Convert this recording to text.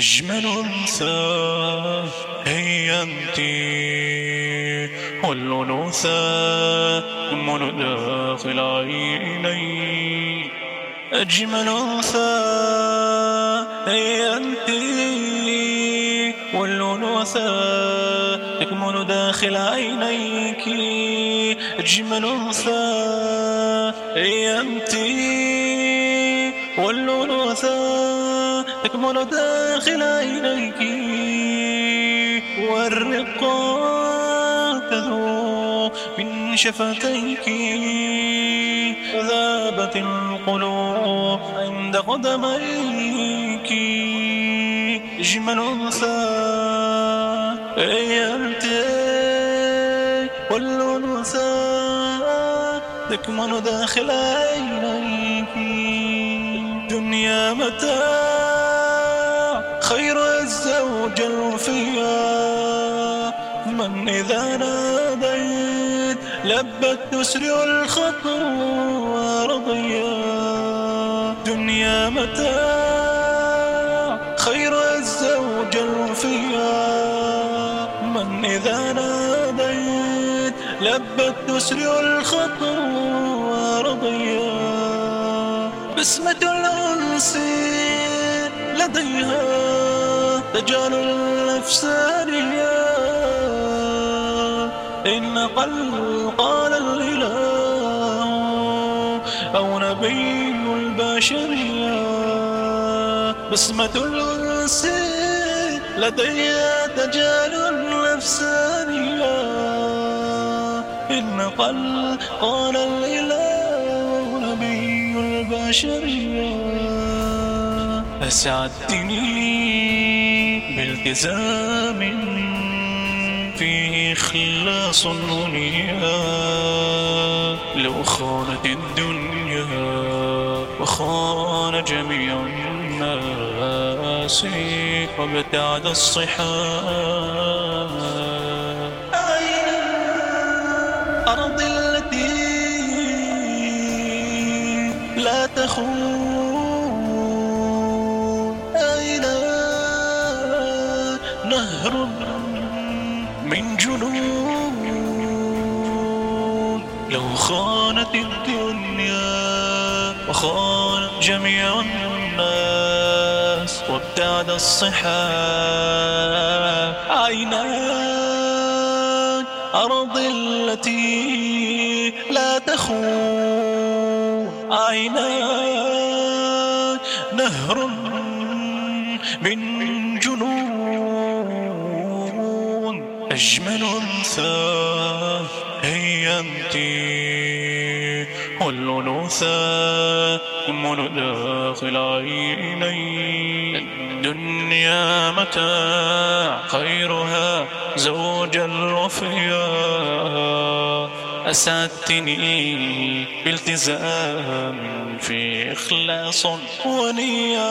أجمل أنثى هي أنت. والأنوثة من داخل عيني أجمل أنثى هي أنت. والأنوثة تكمن داخل عينيك. أجمل أنثى هي أنت. تكمن داخل عينيك والرقة تذوب من شفتيك. ذابت القلوب عند قدميك. اجمل أنثى هي انت والأنثى تكمن داخل عينيك دنيا متاع خير الزوج الوفيا من إذا ناديت لبت تسرع الخطر ورضيا دنيا متاع خير الزوج الوفيا من إذا ناديت لبت تسرع الخطر ورضيا بسمة الأنس لديها تجعل الأفسانية إن قل قال الإله أو نبي البشرية بسمة الأنس لديها تجعل الأفسانية إن قل قال الإله نبي البشرية أسعدتني بالتزام فيه إخلاص ونيا لو خانت الدنيا وخان جميع الناس وابتعد الصحاب. أرض التي لا تخون؟ نهر من جنون لو خانت الدنيا وخان جميع الناس وابتعد الصحاب عينان أرض التي لا تخون؟ عينان نهر من جنون أجمل أنثى هي أنت. والأنوثة من داخل عيني الدنيا متاع خيرها زوج الوفياء أسعدتني بالتزام في إخلاص ونيا.